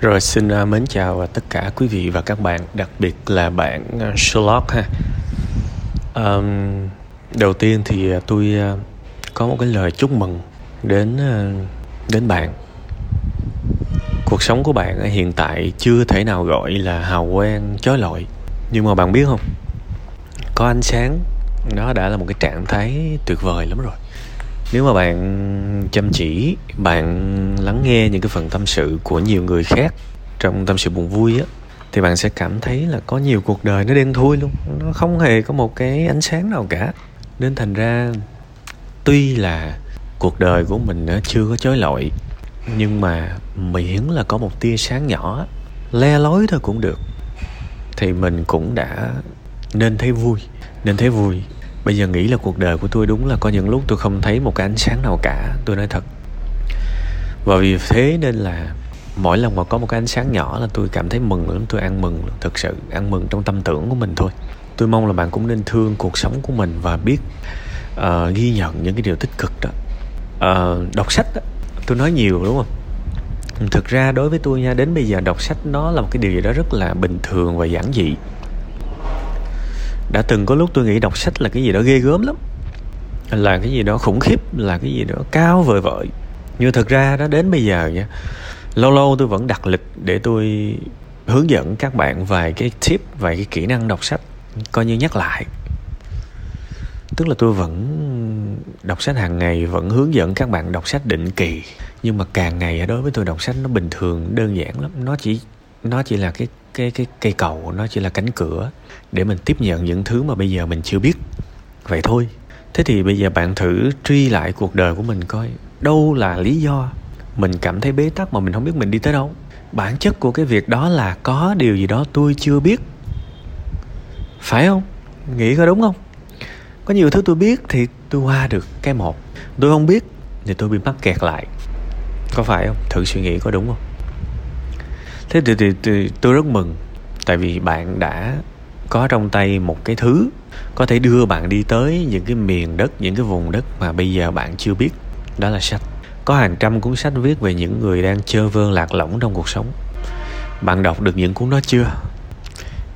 Rồi xin uh, mến chào tất cả quý vị và các bạn, đặc biệt là bạn à, Sherlock ha. Um, đầu tiên thì à, tôi uh, có một cái lời chúc mừng đến uh, đến bạn. Cuộc sống của bạn hiện tại chưa thể nào gọi là hào quang chói lọi, nhưng mà bạn biết không? Có ánh sáng, nó đã là một cái trạng thái tuyệt vời lắm rồi nếu mà bạn chăm chỉ, bạn lắng nghe những cái phần tâm sự của nhiều người khác trong tâm sự buồn vui á, thì bạn sẽ cảm thấy là có nhiều cuộc đời nó đen thui luôn. Nó không hề có một cái ánh sáng nào cả. Nên thành ra, tuy là cuộc đời của mình nó chưa có chối lọi, nhưng mà miễn là có một tia sáng nhỏ, le lối thôi cũng được, thì mình cũng đã nên thấy vui. Nên thấy vui bây giờ nghĩ là cuộc đời của tôi đúng là có những lúc tôi không thấy một cái ánh sáng nào cả tôi nói thật. Và vì thế nên là mỗi lần mà có một cái ánh sáng nhỏ là tôi cảm thấy mừng lắm tôi ăn mừng thực sự ăn mừng trong tâm tưởng của mình thôi. Tôi mong là bạn cũng nên thương cuộc sống của mình và biết uh, ghi nhận những cái điều tích cực đó. Uh, đọc sách đó, tôi nói nhiều đúng không? Thực ra đối với tôi nha đến bây giờ đọc sách nó là một cái điều gì đó rất là bình thường và giản dị đã từng có lúc tôi nghĩ đọc sách là cái gì đó ghê gớm lắm. Là cái gì đó khủng khiếp, là cái gì đó cao vời vợi. Nhưng thực ra đó, đến bây giờ nha, lâu lâu tôi vẫn đặt lịch để tôi hướng dẫn các bạn vài cái tip, vài cái kỹ năng đọc sách, coi như nhắc lại. Tức là tôi vẫn đọc sách hàng ngày, vẫn hướng dẫn các bạn đọc sách định kỳ. Nhưng mà càng ngày đối với tôi đọc sách nó bình thường, đơn giản lắm. Nó chỉ nó chỉ là cái cái cái, cây cầu nó chỉ là cánh cửa để mình tiếp nhận những thứ mà bây giờ mình chưa biết. Vậy thôi. Thế thì bây giờ bạn thử truy lại cuộc đời của mình coi, đâu là lý do mình cảm thấy bế tắc mà mình không biết mình đi tới đâu. Bản chất của cái việc đó là có điều gì đó tôi chưa biết. Phải không? Nghĩ có đúng không? Có nhiều thứ tôi biết thì tôi qua được cái một. Tôi không biết thì tôi bị mắc kẹt lại. Có phải không? Thử suy nghĩ có đúng không? Thế thì, thì, thì tôi rất mừng tại vì bạn đã có trong tay một cái thứ có thể đưa bạn đi tới những cái miền đất những cái vùng đất mà bây giờ bạn chưa biết đó là sách. Có hàng trăm cuốn sách viết về những người đang chơ vơ lạc lõng trong cuộc sống. Bạn đọc được những cuốn đó chưa?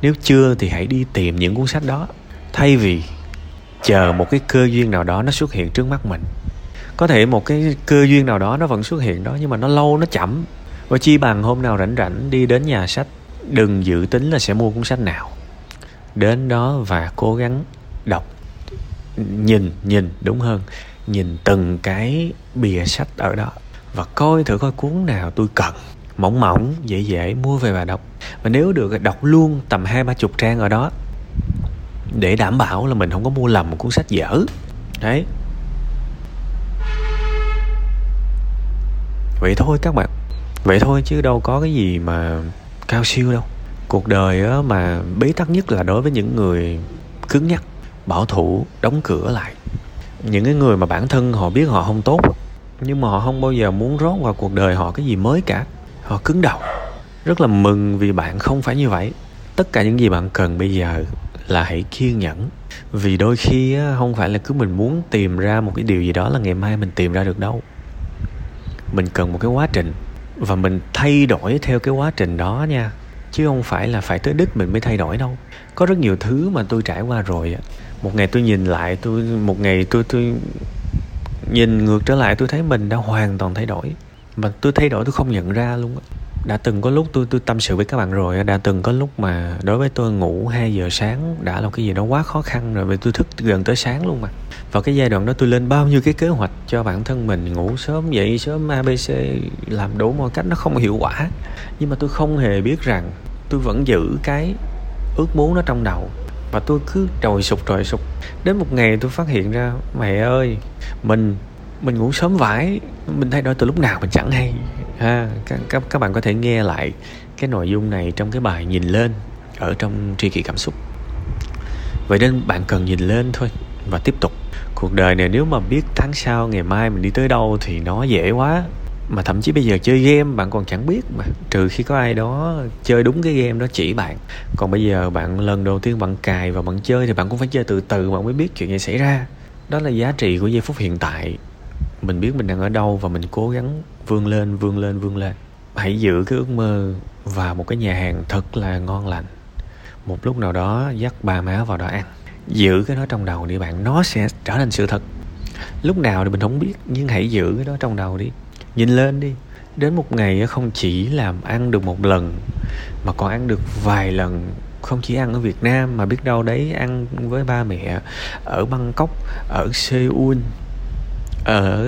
Nếu chưa thì hãy đi tìm những cuốn sách đó thay vì chờ một cái cơ duyên nào đó nó xuất hiện trước mắt mình. Có thể một cái cơ duyên nào đó nó vẫn xuất hiện đó nhưng mà nó lâu nó chậm và chi bằng hôm nào rảnh rảnh đi đến nhà sách, đừng dự tính là sẽ mua cuốn sách nào. Đến đó và cố gắng đọc. Nhìn nhìn, đúng hơn. Nhìn từng cái bìa sách ở đó. Và coi thử coi cuốn nào tôi cần. Mỏng mỏng, dễ dễ, mua về và đọc. Và nếu được đọc luôn tầm hai ba chục trang ở đó. Để đảm bảo là mình không có mua lầm một cuốn sách dở. Đấy. Vậy thôi các bạn vậy thôi chứ đâu có cái gì mà cao siêu đâu. Cuộc đời á mà bế tắc nhất là đối với những người cứng nhắc bảo thủ đóng cửa lại. Những cái người mà bản thân họ biết họ không tốt nhưng mà họ không bao giờ muốn rót vào cuộc đời họ cái gì mới cả. Họ cứng đầu. Rất là mừng vì bạn không phải như vậy. Tất cả những gì bạn cần bây giờ là hãy kiên nhẫn. Vì đôi khi á, không phải là cứ mình muốn tìm ra một cái điều gì đó là ngày mai mình tìm ra được đâu. Mình cần một cái quá trình và mình thay đổi theo cái quá trình đó nha. Chứ không phải là phải tới đích mình mới thay đổi đâu. Có rất nhiều thứ mà tôi trải qua rồi một ngày tôi nhìn lại, tôi, một ngày tôi tôi nhìn ngược trở lại, tôi thấy mình đã hoàn toàn thay đổi. Mà tôi thay đổi, tôi không nhận ra luôn đã từng có lúc tôi tôi tâm sự với các bạn rồi đã từng có lúc mà đối với tôi ngủ 2 giờ sáng đã là cái gì đó quá khó khăn rồi, vì tôi thức gần tới sáng luôn mà. Vào cái giai đoạn đó tôi lên bao nhiêu cái kế hoạch cho bản thân mình, ngủ sớm dậy sớm abc làm đủ mọi cách nó không hiệu quả. Nhưng mà tôi không hề biết rằng tôi vẫn giữ cái ước muốn nó trong đầu. Và tôi cứ trồi sụp trồi sụp. Đến một ngày tôi phát hiện ra, mẹ ơi, mình mình ngủ sớm vãi, mình thay đổi từ lúc nào mình chẳng hay ha các, các, các bạn có thể nghe lại cái nội dung này trong cái bài nhìn lên ở trong tri kỷ cảm xúc. Vậy nên bạn cần nhìn lên thôi và tiếp tục. Cuộc đời này nếu mà biết tháng sau ngày mai mình đi tới đâu thì nó dễ quá. Mà thậm chí bây giờ chơi game bạn còn chẳng biết mà. Trừ khi có ai đó chơi đúng cái game đó chỉ bạn. Còn bây giờ bạn lần đầu tiên bạn cài và bạn chơi thì bạn cũng phải chơi từ từ bạn mới biết chuyện gì xảy ra. Đó là giá trị của giây phút hiện tại mình biết mình đang ở đâu và mình cố gắng vươn lên vươn lên vươn lên. Hãy giữ cái ước mơ và một cái nhà hàng thật là ngon lành. Một lúc nào đó, dắt ba má vào đó ăn. Giữ cái đó trong đầu đi bạn, nó sẽ trở thành sự thật. Lúc nào thì mình không biết, nhưng hãy giữ cái đó trong đầu đi. Nhìn lên đi. Đến một ngày không chỉ làm ăn được một lần, mà còn ăn được vài lần. Không chỉ ăn ở Việt Nam, mà biết đâu đấy ăn với ba mẹ, ở Bangkok, ở Seoul ở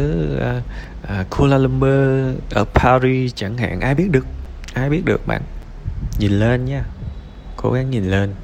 uh, Kuala Lumpur ở Paris chẳng hạn. Ai biết được? Ai biết được bạn? Nhìn lên nha. Cố gắng nhìn lên.